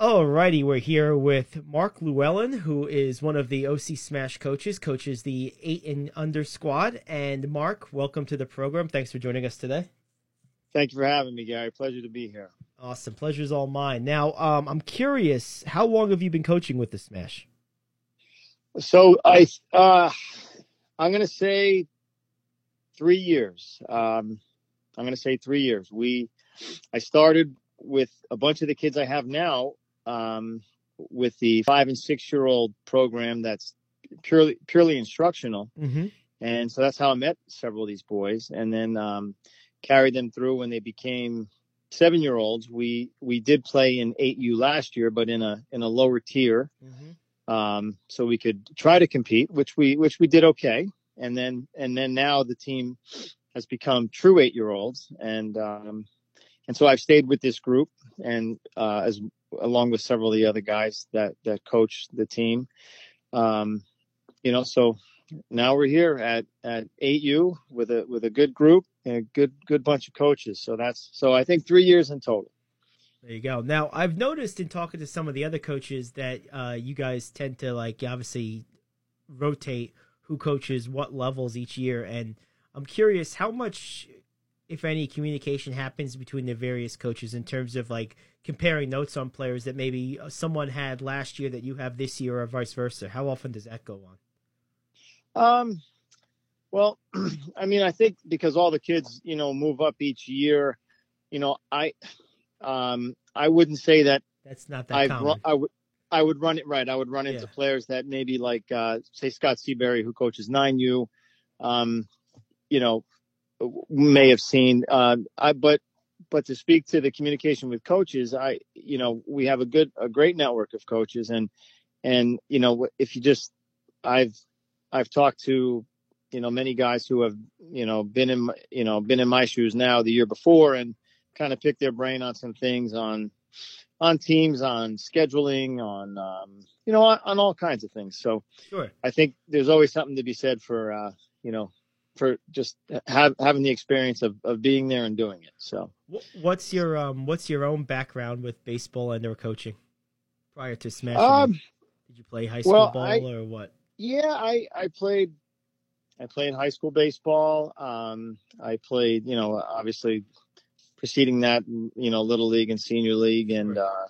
Alrighty, we're here with Mark Llewellyn, who is one of the OC Smash coaches, coaches the eight and under squad. And Mark, welcome to the program. Thanks for joining us today. Thank you for having me, Gary. Pleasure to be here. Awesome, pleasure's all mine. Now, um, I'm curious, how long have you been coaching with the Smash? So I, uh, I'm going to say three years. Um, I'm going to say three years. We, I started with a bunch of the kids I have now um, with the five and six year old program that's purely purely instructional. Mm-hmm. And so that's how I met several of these boys, and then um, carried them through when they became seven year olds. We we did play in eight U last year, but in a in a lower tier, Mm-hmm. um, so we could try to compete, which we which we did okay. And then and then now the team has become true eight year olds, and um, and so I've stayed with this group, and uh, as along with several of the other guys that that coach the team. Um, you know, so now we're here at at 8U with a with a good group and a good good bunch of coaches. So that's so I think three years in total. There you go. Now, I've noticed in talking to some of the other coaches that uh, you guys tend to like obviously rotate who coaches what levels each year, and I'm curious how much, if any, communication happens between the various coaches in terms of like comparing notes on players that maybe someone had last year that you have this year, or vice versa. How often does that go on? Um, well, I mean, I think because all the kids, you know, move up each year, you know, I, um, I wouldn't say that That's not that I've common. I would I would run it right. I would run into Yeah. players that maybe like uh, say Scott Seabury, who coaches nine U, um, you know, may have seen. Uh, I but but to speak to the communication with coaches, I you know we have a good a great network of coaches and and you know if you just I've I've talked to you know many guys who have you know been in you know been in my shoes now the year before and kind of pick their brain on some things on on teams, on scheduling, on um, you know, on, on all kinds of things. So Sure. I think there's always something to be said for uh, you know, for just have, having the experience of, of being there and doing it. So What's your um What's your own background with baseball and or coaching prior to Smash? um, Did you play high school well, ball I- or what? yeah, I I played I played high school baseball. Um, I played, you know, obviously preceding that, you know, little league and senior league, and Right. uh,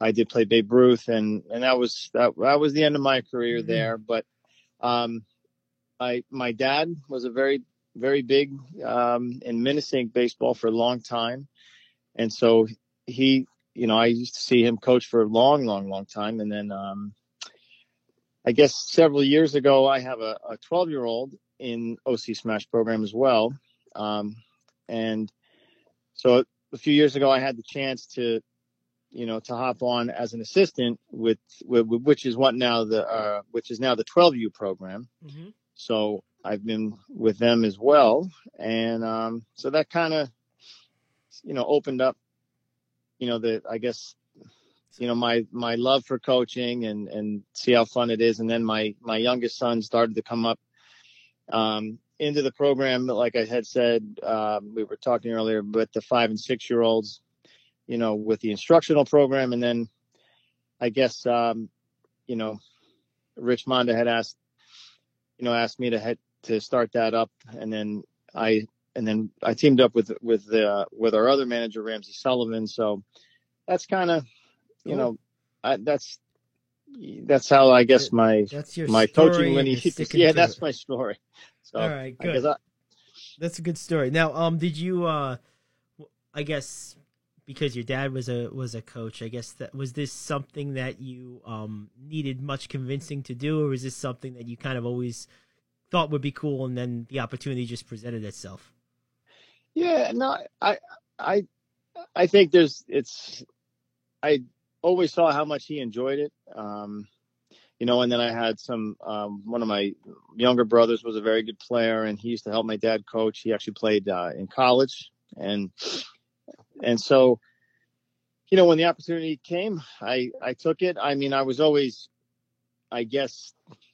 I did play Babe Ruth, and and that was that that was the end of my career Mhm. there. But um, I my dad was a very very big um, in Minisink baseball for a long time, and so he, you know, I used to see him coach for a long, long, long time, and then um, I guess several years ago, I have a 12 year old in OC Smash program as well. Um, and so a few years ago, I had the chance to, you know, to hop on as an assistant with, with which is what now the, uh, which is now the 12U program. Mm-hmm. So I've been with them as well. And, um, so that kind of, you know, opened up, you know, the, I guess, you know, my, my love for coaching and, and see how fun it is. And then my, my youngest son started to come up, um, into the program. Like I had said, um, we were talking earlier, but the five and six year olds, you know, with the instructional program. And then I guess, um, you know, Rich Monda had asked, you know, asked me to head to start that up. And then I, and then I teamed up with, with, uh, with our other manager, Ramsey Sullivan. So that's kind of, you Cool. know, I, that's, that's how I guess my, That's your my coaching and when he, yeah, that's it. my story. So All right, good. I, That's a good story. Now, um, did you uh, I guess because your dad was a was a coach, I guess that was this something that you um needed much convincing to do, or was this something that you kind of always thought would be cool, and then the opportunity just presented itself? Yeah, no, I, I, I think there's, it's, I always saw how much he enjoyed it. Um, you know, and then I had some, um, one of my younger brothers was a very good player and he used to help my dad coach. He actually played, uh, in college and, and so, you know, when the opportunity came, I, I took it. I mean, I was always, I guess,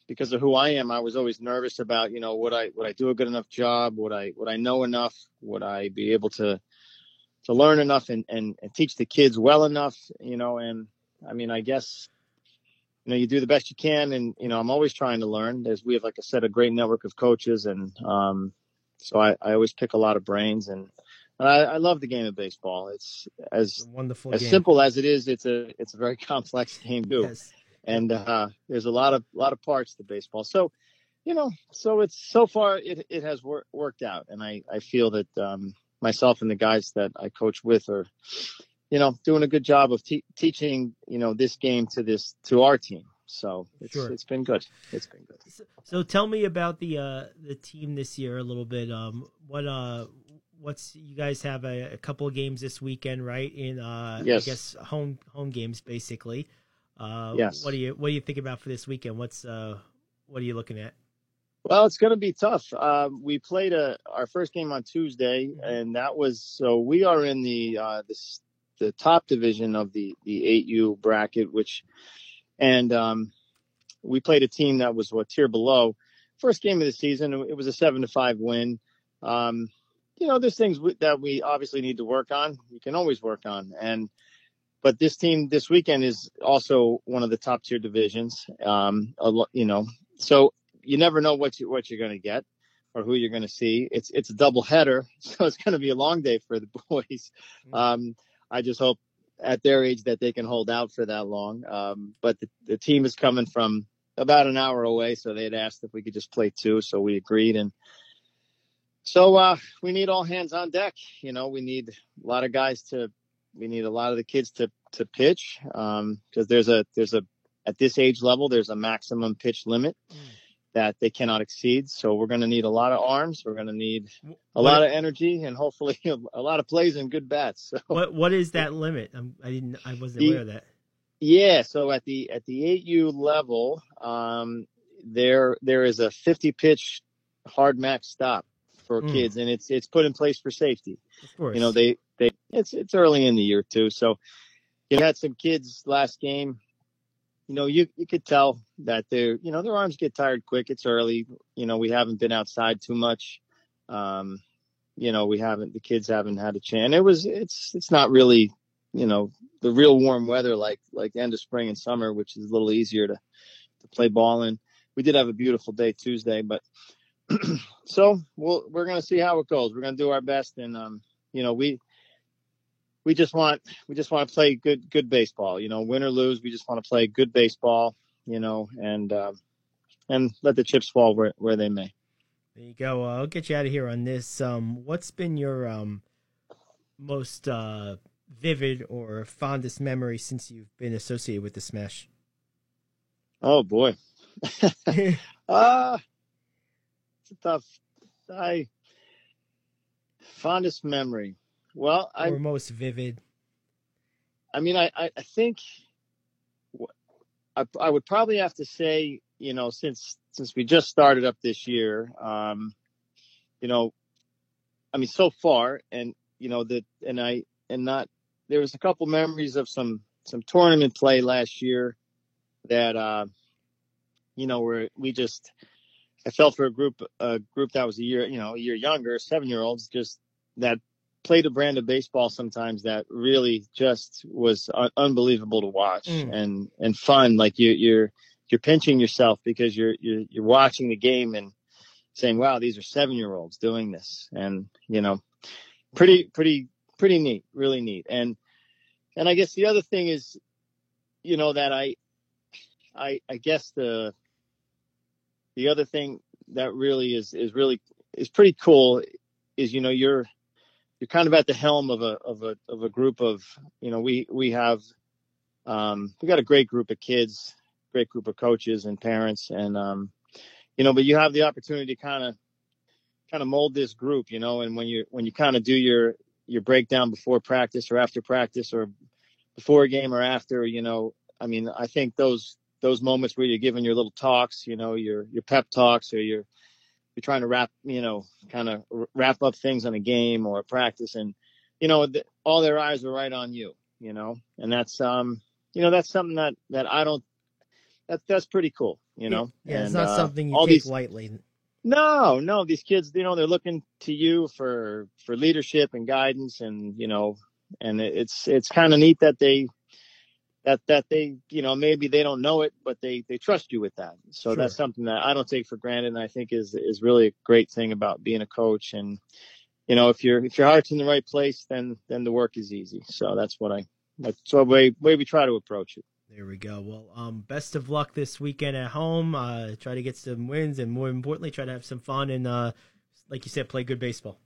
because of who I am, I was always nervous about, you know, would I would I do a good enough job? Would I would I know enough? Would I be able to to learn enough and and, and teach the kids well enough? You know, and I mean, I guess you know you do the best you can, and you know I'm always trying to learn. There's we have like I said a great network of coaches, and um, so I, I always pick a lot of brains and. I, I love the game of baseball. It's as a wonderful as game. simple as it is. It's a it's a very complex game too Yes. and uh, there's a lot of lot of parts to baseball. So, you know, so it's so far it it has wor- worked out, and I I feel that um, myself and the guys that I coach with are, you know, doing a good job of te- teaching you know this game to this to our team. So it's Sure. it's been good. It's been good. So, so tell me about the uh the team this year a little bit. Um, what uh, what's you guys have a, a couple of games this weekend, right? In uh, Yes. I guess home home games basically. Uh, Yes. What do you what do you think about for this weekend? What's uh, what are you looking at? Well, it's going to be tough. Um, we played a, our first game on Tuesday, and that was so we are in the uh, this, the top division of the the 8U bracket, which and um, we played a team that was what tier below. First game of the season, it was a seven to five win. Um, you know, there's things w- that we obviously need to work on. We can always work on, and but this team this weekend is also one of the top tier divisions. Um, a lo- you know, so you never know what you what you're going to get or who you're going to see. It's it's a double header, so it's going to be a long day for the boys. Um, I just hope at their age that they can hold out for that long. Um, but the, the team is coming from about an hour away, so they had asked if we could just play two, so we agreed and. So uh, we need all hands on deck. You know, we need a lot of guys to, we need a lot of the kids to to pitch because there's a there's a at this age level there's a maximum pitch limit that they cannot exceed. So we're going to need a lot of arms. We're going to need a lot of energy and hopefully a lot of plays and good bats. So What what is that limit? I'm, I didn't I wasn't The- aware of that. yeah, so at the at the 8U level, um, there there is a 50 pitch hard max stop for Mm. kids, and it's it's put in place for safety. Of course. You know, they they it's it's early in the year too, so you had some kids last game. You know, you you could tell that their you know their arms get tired quick. It's early. You know, we haven't been outside too much. Um, you know, we haven't the kids haven't had a chance. It was it's it's not really you know the real warm weather like like end of spring and summer, which is a little easier to to play ball in. We did have a beautiful day Tuesday, but so we'll we're gonna see how it goes. We're gonna do our best, and um, you know we we just want we just want to play good good baseball. You know, win or lose, we just want to play good baseball. You know, and um, and let the chips fall where where they may. There you go. Uh, I'll get you out of here on this. Um, what's been your um most uh vivid or fondest memory since you've been associated with the Smash? Oh boy, uh tough. I fondest memory. Well, I or most vivid? I mean, I, I, I think I, I would probably have to say, you know, since since we just started up this year, um, you know, I mean, so far, and you know that, and I, and not there was a couple memories of some some tournament play last year that, uh, you know, where we just I felt for a group a group that was a year, you know, a year younger, seven year olds, just that played a brand of baseball sometimes that really just was un- unbelievable to watch Mm. and and fun. Like you you're you're pinching yourself because you're you're you're watching the game and saying, "Wow, these are seven year olds doing this," and you know, pretty pretty pretty neat, really neat. And and I guess the other thing is, you know, that I I I guess the the other thing that really is is really is pretty cool is you know you're you're kind of at the helm of a of a of a group of you know we we have um we got a great group of kids great group of coaches and parents and um you know but you have the opportunity to kind of kind of mold this group you know and when you when you kind of do your your breakdown before practice or after practice or before a game or after you know i mean i think those those moments where you're giving your little talks you know your your pep talks or your you're trying to wrap, you know, kind of wrap up things on a game or a practice, and you know, th- all their eyes are right on you, you know, and that's, um, you know, that's something that that I don't, that that's pretty cool, you know. yeah, it's And, not uh, something you all take these, lightly. no, no, these kids, you know, they're looking to you for for leadership and guidance, and you know, and it- it's it's kind of neat that they that that they you know maybe they don't know it but they they trust you with that so Sure. that's something that i don't take for granted and i think is is really a great thing about being a coach and you know if your if your heart's in the right place then then the work is easy so that's what i that's the way way we try to approach it There we go. Well, um, best of luck this weekend at home. Uh, try to get some wins, and more importantly, try to have some fun and, uh, like you said, play good baseball.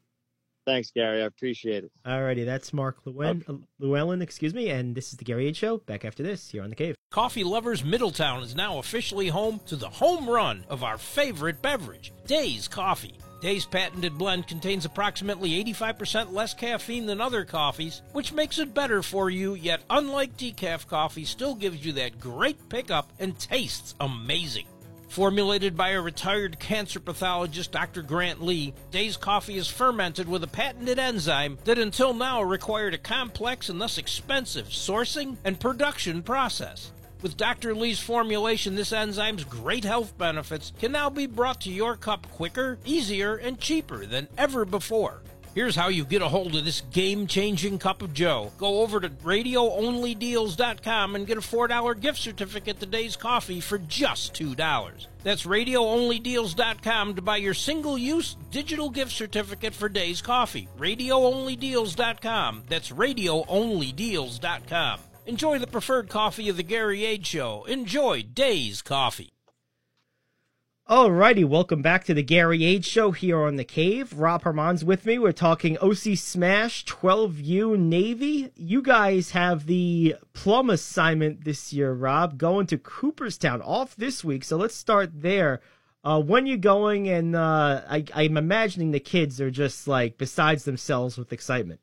Thanks gary i appreciate it Alrighty, that's Mark Llewellyn, uh, Llewellyn, excuse me, and this is the Gary Age Show. Back after this, here on the Cave. Coffee Lovers Middletown is now officially home to the home run of our favorite beverage, Days Coffee. Days patented blend contains approximately 85% less caffeine than other coffees, which makes it better for you, yet unlike decaf coffee, still gives you that great pickup and tastes amazing. Formulated by a retired cancer pathologist, Dr. Grant Lee, Days Coffee is fermented with a patented enzyme that until now required a complex and thus expensive sourcing and production process. With Dr. Lee's formulation, this enzyme's great health benefits can now be brought to your cup quicker, easier, and cheaper than ever before. Here's how you get a hold of this game changing cup of Joe. Go over to radioonlydeals.com and get a $4 gift certificate to Days Coffee for just $2. That's radioonlydeals.com to buy your single use digital gift certificate for Days Coffee. Radioonlydeals.com. That's radioonlydeals.com. Enjoy the preferred coffee of the Gary Age Show. Enjoy Days Coffee. Alrighty, welcome back to the Gary Age Show here on the Cave. Rob Herman's with me. We're talking OC Smash 12U Navy. You guys have the plum assignment this year, Rob, going to Cooperstown off this week. So let's start there. Uh, when you going? And uh, I, I'm imagining the kids are just like besides themselves with excitement.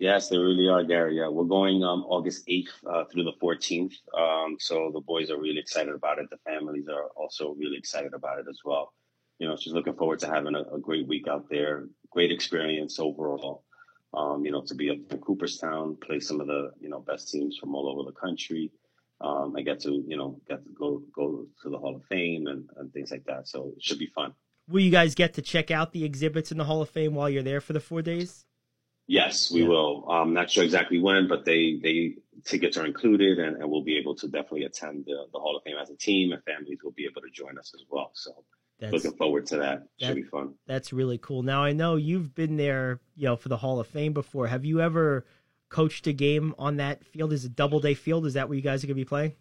Yes, they really are, Gary. Yeah, we're going um, August 8th uh, through the 14th. Um, so the boys are really excited about it. The families are also really excited about it as well. You know, she's looking forward to having a, a great week out there. Great experience overall. Um, you know, to be up in Cooperstown, play some of the you know best teams from all over the country. Um, I get to you know get to go go to the Hall of Fame and, and things like that. So it should be fun. Will you guys get to check out the exhibits in the Hall of Fame while you're there for the four days? Yes, we Yeah. will. I'm not sure exactly when, but they they tickets are included, and, and we'll be able to definitely attend the, the Hall of Fame as a team, and families will be able to join us as well. So That's looking forward to that. that- Should be fun. That's really cool. Now I know you've been there, you know, for the Hall of Fame before. Have you ever coached a game on that field? Is it Doubleday Field? Is that where you guys are going to be playing?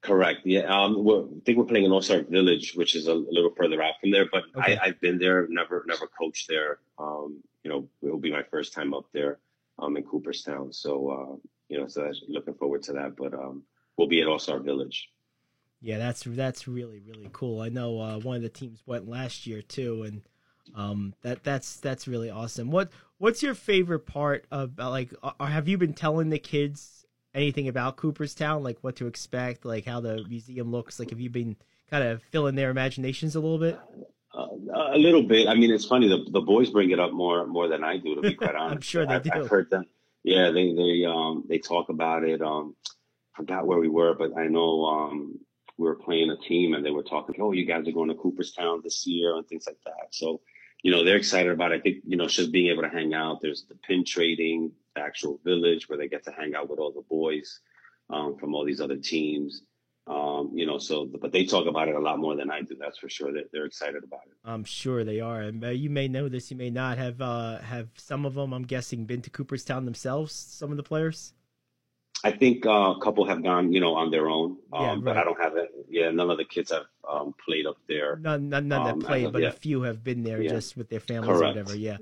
Correct. Yeah. Um. I think we're playing in All-Star Village, which is a, little further out from there. But Okay. I, I've been there. Never never coached there. Um. You know, it will be my first time up there. Um. In Cooperstown. So uh. You know, so looking forward to that. But um. We'll be at All-Star Village. Yeah, that's that's really really cool. I know uh, one of the teams went last year too, and um, that that's that's really awesome. What what's your favorite part about like? Uh, have you been telling the kids anything about Cooperstown, like what to expect, like how the museum looks? Like, have you been kind of filling their imaginations a little bit? Uh, a little bit. I mean, it's funny. The the boys bring it up more more than I do. To be quite honest, I'm sure they I've, do. I've heard them. Yeah, they they um they talk about it. Um, forgot where we were, but I know um we were playing a team and they were talking. Oh, you guys are going to Cooperstown this year and things like that. So, you know, they're excited about it. I think you know, just being able to hang out. There's the pin trading, the actual village where they get to hang out with all the boys um, from all these other teams. Um, you know, so but they talk about it a lot more than I do. That's for sure. That they're excited about it. I'm sure they are, and uh, you may know this, you may not have uh, have some of them. I'm guessing been to Cooperstown themselves. Some of the players. I think uh, a couple have gone, you know, on their own, um, Yeah, but. I don't have it. Yeah, none of the kids have um, played up there. None, none, none Um, that played, of but a few have been there Yeah. just with their families or whatever. Yeah,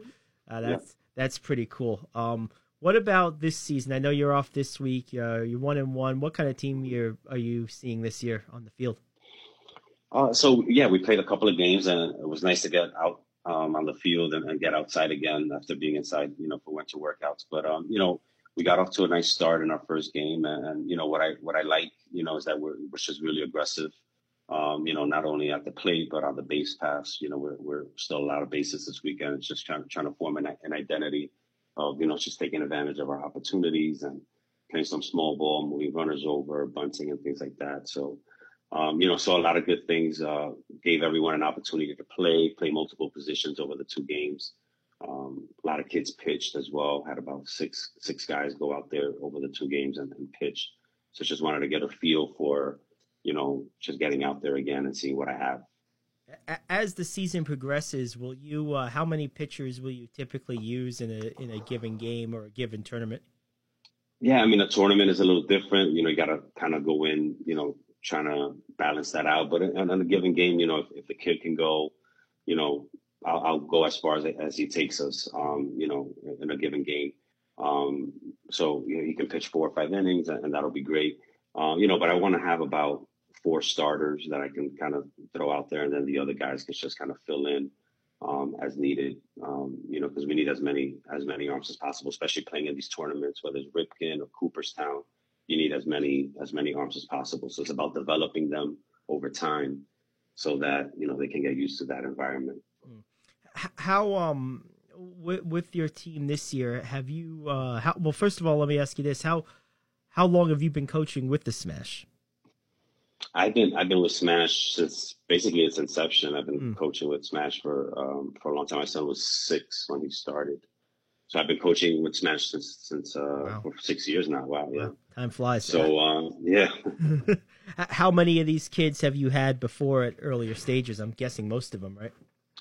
uh, that's that's pretty cool. Um, what about this season? I know you're off this week. Uh, you're one and one. What kind of team you're, are you seeing this year on the field? Uh, so yeah, we played a couple of games, and it was nice to get out um, on the field and, and get outside again after being inside, you know, for winter workouts. But um, you know, we got off to a nice start in our first game, and, and you know what I what I like, you know, is that we're we're just really aggressive. Um, you know, not only at the plate but on the base pass. You know, we're we're still a lot of bases this weekend. It's just trying trying to form an, an identity of you know just taking advantage of our opportunities and playing some small ball, moving runners over, bunting, and things like that. So um, you know, saw a lot of good things. Uh, gave everyone an opportunity to play, play multiple positions over the two games. Um, a lot of kids pitched as well. Had about six six guys go out there over the two games and, and pitch. So just wanted to get a feel for, you know, just getting out there again and seeing what I have. As the season progresses, will you? Uh, how many pitchers will you typically use in a in a given game or a given tournament? Yeah, I mean, a tournament is a little different. You know, you got to kind of go in, you know, trying to balance that out. But on a given game, you know, if, if the kid can go, you know, I'll, I'll, go as far as as he takes us. Um, you know, in a given game. Um, so you know, he can pitch four or five innings, and, and that'll be great. Uh, you know, but I want to have about four starters that I can kind of throw out there, and then the other guys can just kind of fill in um, as needed. Um, you know, because we need as many as many arms as possible, especially playing in these tournaments, whether it's Ripken or Cooperstown. You need as many as many arms as possible. So it's about developing them over time, so that you know they can get used to that environment. How um with, with your team this year, have you? Uh, how, well, first of all, let me ask you this: how how long have you been coaching with the Smash? I've been I've been with Smash since basically its inception. I've been mm. coaching with Smash for um, for a long time. My son was six when he started, so I've been coaching with Smash since since uh, wow. for six years now. Wow, yeah, time flies. So uh, yeah. How many of these kids have you had before at earlier stages? I'm guessing most of them, right?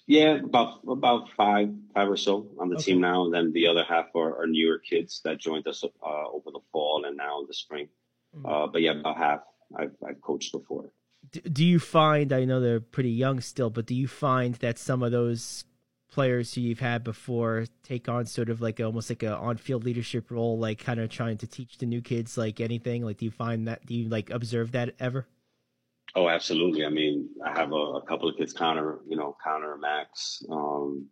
Yeah, about about five five or so on the okay. team now, and then the other half are, are newer kids that joined us uh, over the fall and now in the spring. Mm-hmm. Uh, but yeah, about half I've, I've coached before. Do you find, I know they're pretty young still, but do you find that some of those players who you've had before take on sort of like almost like a on-field leadership role, like kind of trying to teach the new kids like anything? Like, do you find that? Do you like observe that ever? Oh, absolutely. I mean, I have a, a couple of kids, Connor, you know, Connor, Max. Um,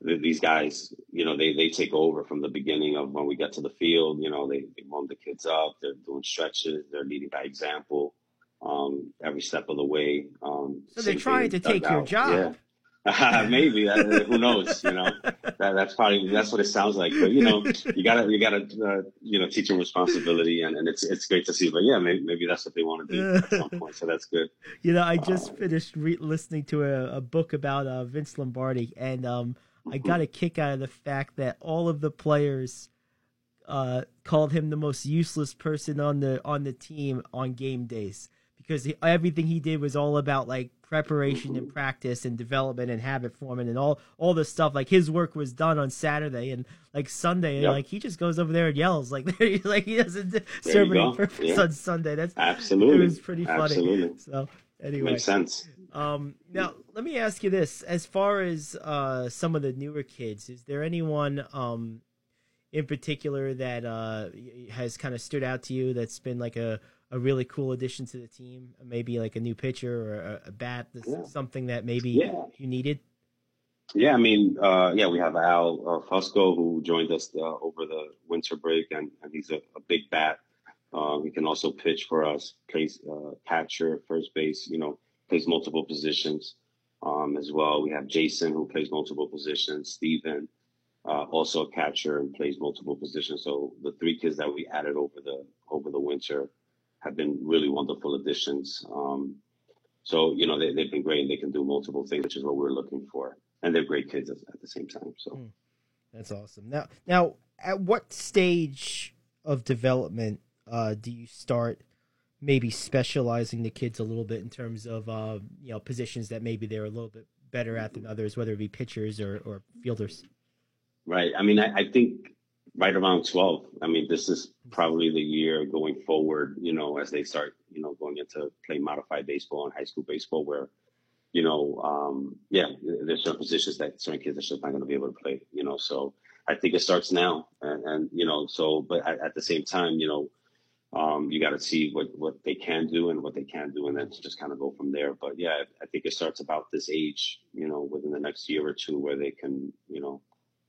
these guys, you know, they they take over from the beginning of when we get to the field. You know, they, they warm the kids up. They're doing stretches. They're leading by example um, every step of the way. Um, so they're trying to take your job. Yeah. Maybe who knows? You know, that, that's probably that's what it sounds like. But you know, you gotta you gotta uh, you know teach them responsibility, and, and it's it's great to see. But yeah, maybe, maybe that's what they want to do at some point. So that's good. You know, I just uh, finished re- listening to a, a book about uh, Vince Lombardi, and um, I got a kick out of the fact that all of the players uh, called him the most useless person on the on the team on game days because he, everything he did was all about like preparation and practice and development and habit forming and all all the stuff. Like his work was done on Saturday and like Sunday, yep. like he just goes over there and yells like like he doesn't there serve any purpose yeah. on Sunday. That's absolutely it was pretty funny. Absolutely. So anyway, makes sense. Um, now let me ask you this: as far as uh, some of the newer kids, is there anyone um, in particular that uh, has kind of stood out to you that's been like a, a really cool addition to the team? Maybe like a new pitcher or a, a bat, yeah. something that maybe yeah. you needed. Yeah, I mean, uh, yeah, we have Al uh, Fusco who joined us uh, over the winter break, and, and he's a, a big bat. Uh, he can also pitch for us, plays uh, catcher, first base. You know, plays multiple positions um, as well. We have Jason who plays multiple positions. Steven, uh, also a catcher and plays multiple positions. So the three kids that we added over the over the winter have been really wonderful additions. Um, so you know they, they've been great and they can do multiple things, which is what we're looking for. And they're great kids at, at the same time. So mm, that's awesome. Now, now, at what stage of development uh, do you start maybe specializing the kids a little bit in terms of uh, you know positions that maybe they're a little bit better at than others, whether it be pitchers or, or fielders. Right. I mean, I, I think right around 12. I mean, this is probably the year going forward, you know, as they start, you know, going into play modified baseball and high school baseball where, you know, um, yeah, there's certain positions that certain kids are just not going to be able to play, you know, so I think it starts now. And, and you know, so, but at, at the same time, you know, um, you got to see what, what they can do and what they can't do, and then just kind of go from there. But yeah, I think it starts about this age, you know, within the next year or two, where they can, you know,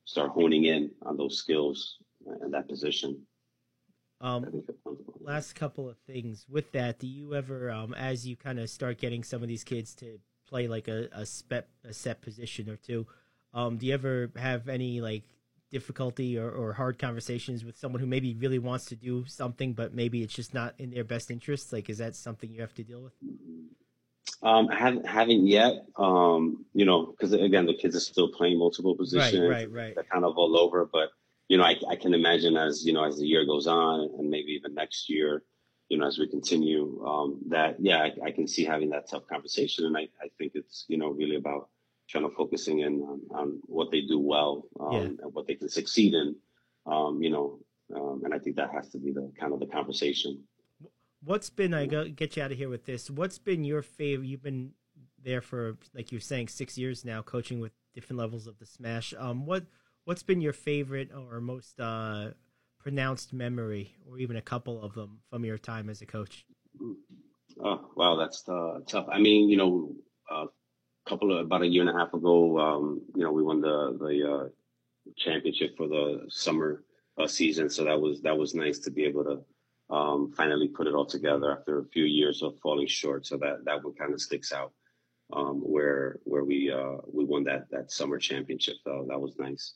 start honing in on those skills and that position. Um, last couple of things with that. Do you ever, um, as you kind of start getting some of these kids to play like a a, spet, a set position or two, um, do you ever have any like difficulty or, or hard conversations with someone who maybe really wants to do something, but maybe it's just not in their best interest? Like, is that something you have to deal with? Um, I haven't, haven't yet. Um, you know, because again, the kids are still playing multiple positions. Right, right, right. They're kind of all over, but you know, I, I can imagine as you know, as the year goes on, and maybe even next year, you know, as we continue, um, that yeah, I, I, can see having that tough conversation, and I, I think it's you know really about kind of focusing in on, on what they do well um, yeah. and what they can succeed in, um, you know, um, and I think that has to be the kind of the conversation. What's been I go get you out of here with this? What's been your favorite? You've been there for like you're saying six years now, coaching with different levels of the Smash. Um, what what's been your favorite or most uh, pronounced memory, or even a couple of them from your time as a coach? Oh, wow, that's uh, tough. I mean, you know, couple of about a year and a half ago, um, you know, we won the the uh, championship for the summer uh, season, so that was that was nice to be able to um, finally put it all together after a few years of falling short. So that that one kind of sticks out, um, where where we uh, we won that that summer championship. So that was nice.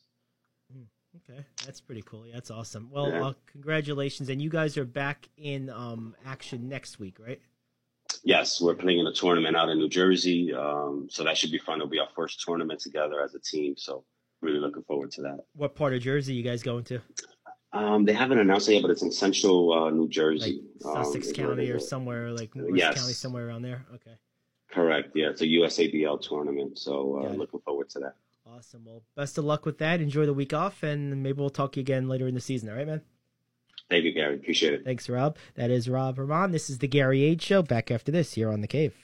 Okay, that's pretty cool. Yeah, that's awesome. Well, yeah. uh, congratulations, and you guys are back in um, action next week, right? Yes, we're playing in a tournament out in New Jersey, um, so that should be fun. It'll be our first tournament together as a team, so really looking forward to that. What part of Jersey you guys going to? Um, they haven't announced it yet, but it's in central uh, New Jersey, like Sussex um, County or somewhere like West yes. County, somewhere around there. Okay. Correct. Yeah, it's a USABL tournament, so uh, looking forward to that. Awesome. Well, best of luck with that. Enjoy the week off, and maybe we'll talk to you again later in the season. All right, man? Thank you, Gary. Appreciate it. Thanks, Rob. That is Rob Ramon. This is the Gary Age Show. Back after this here on The Cave.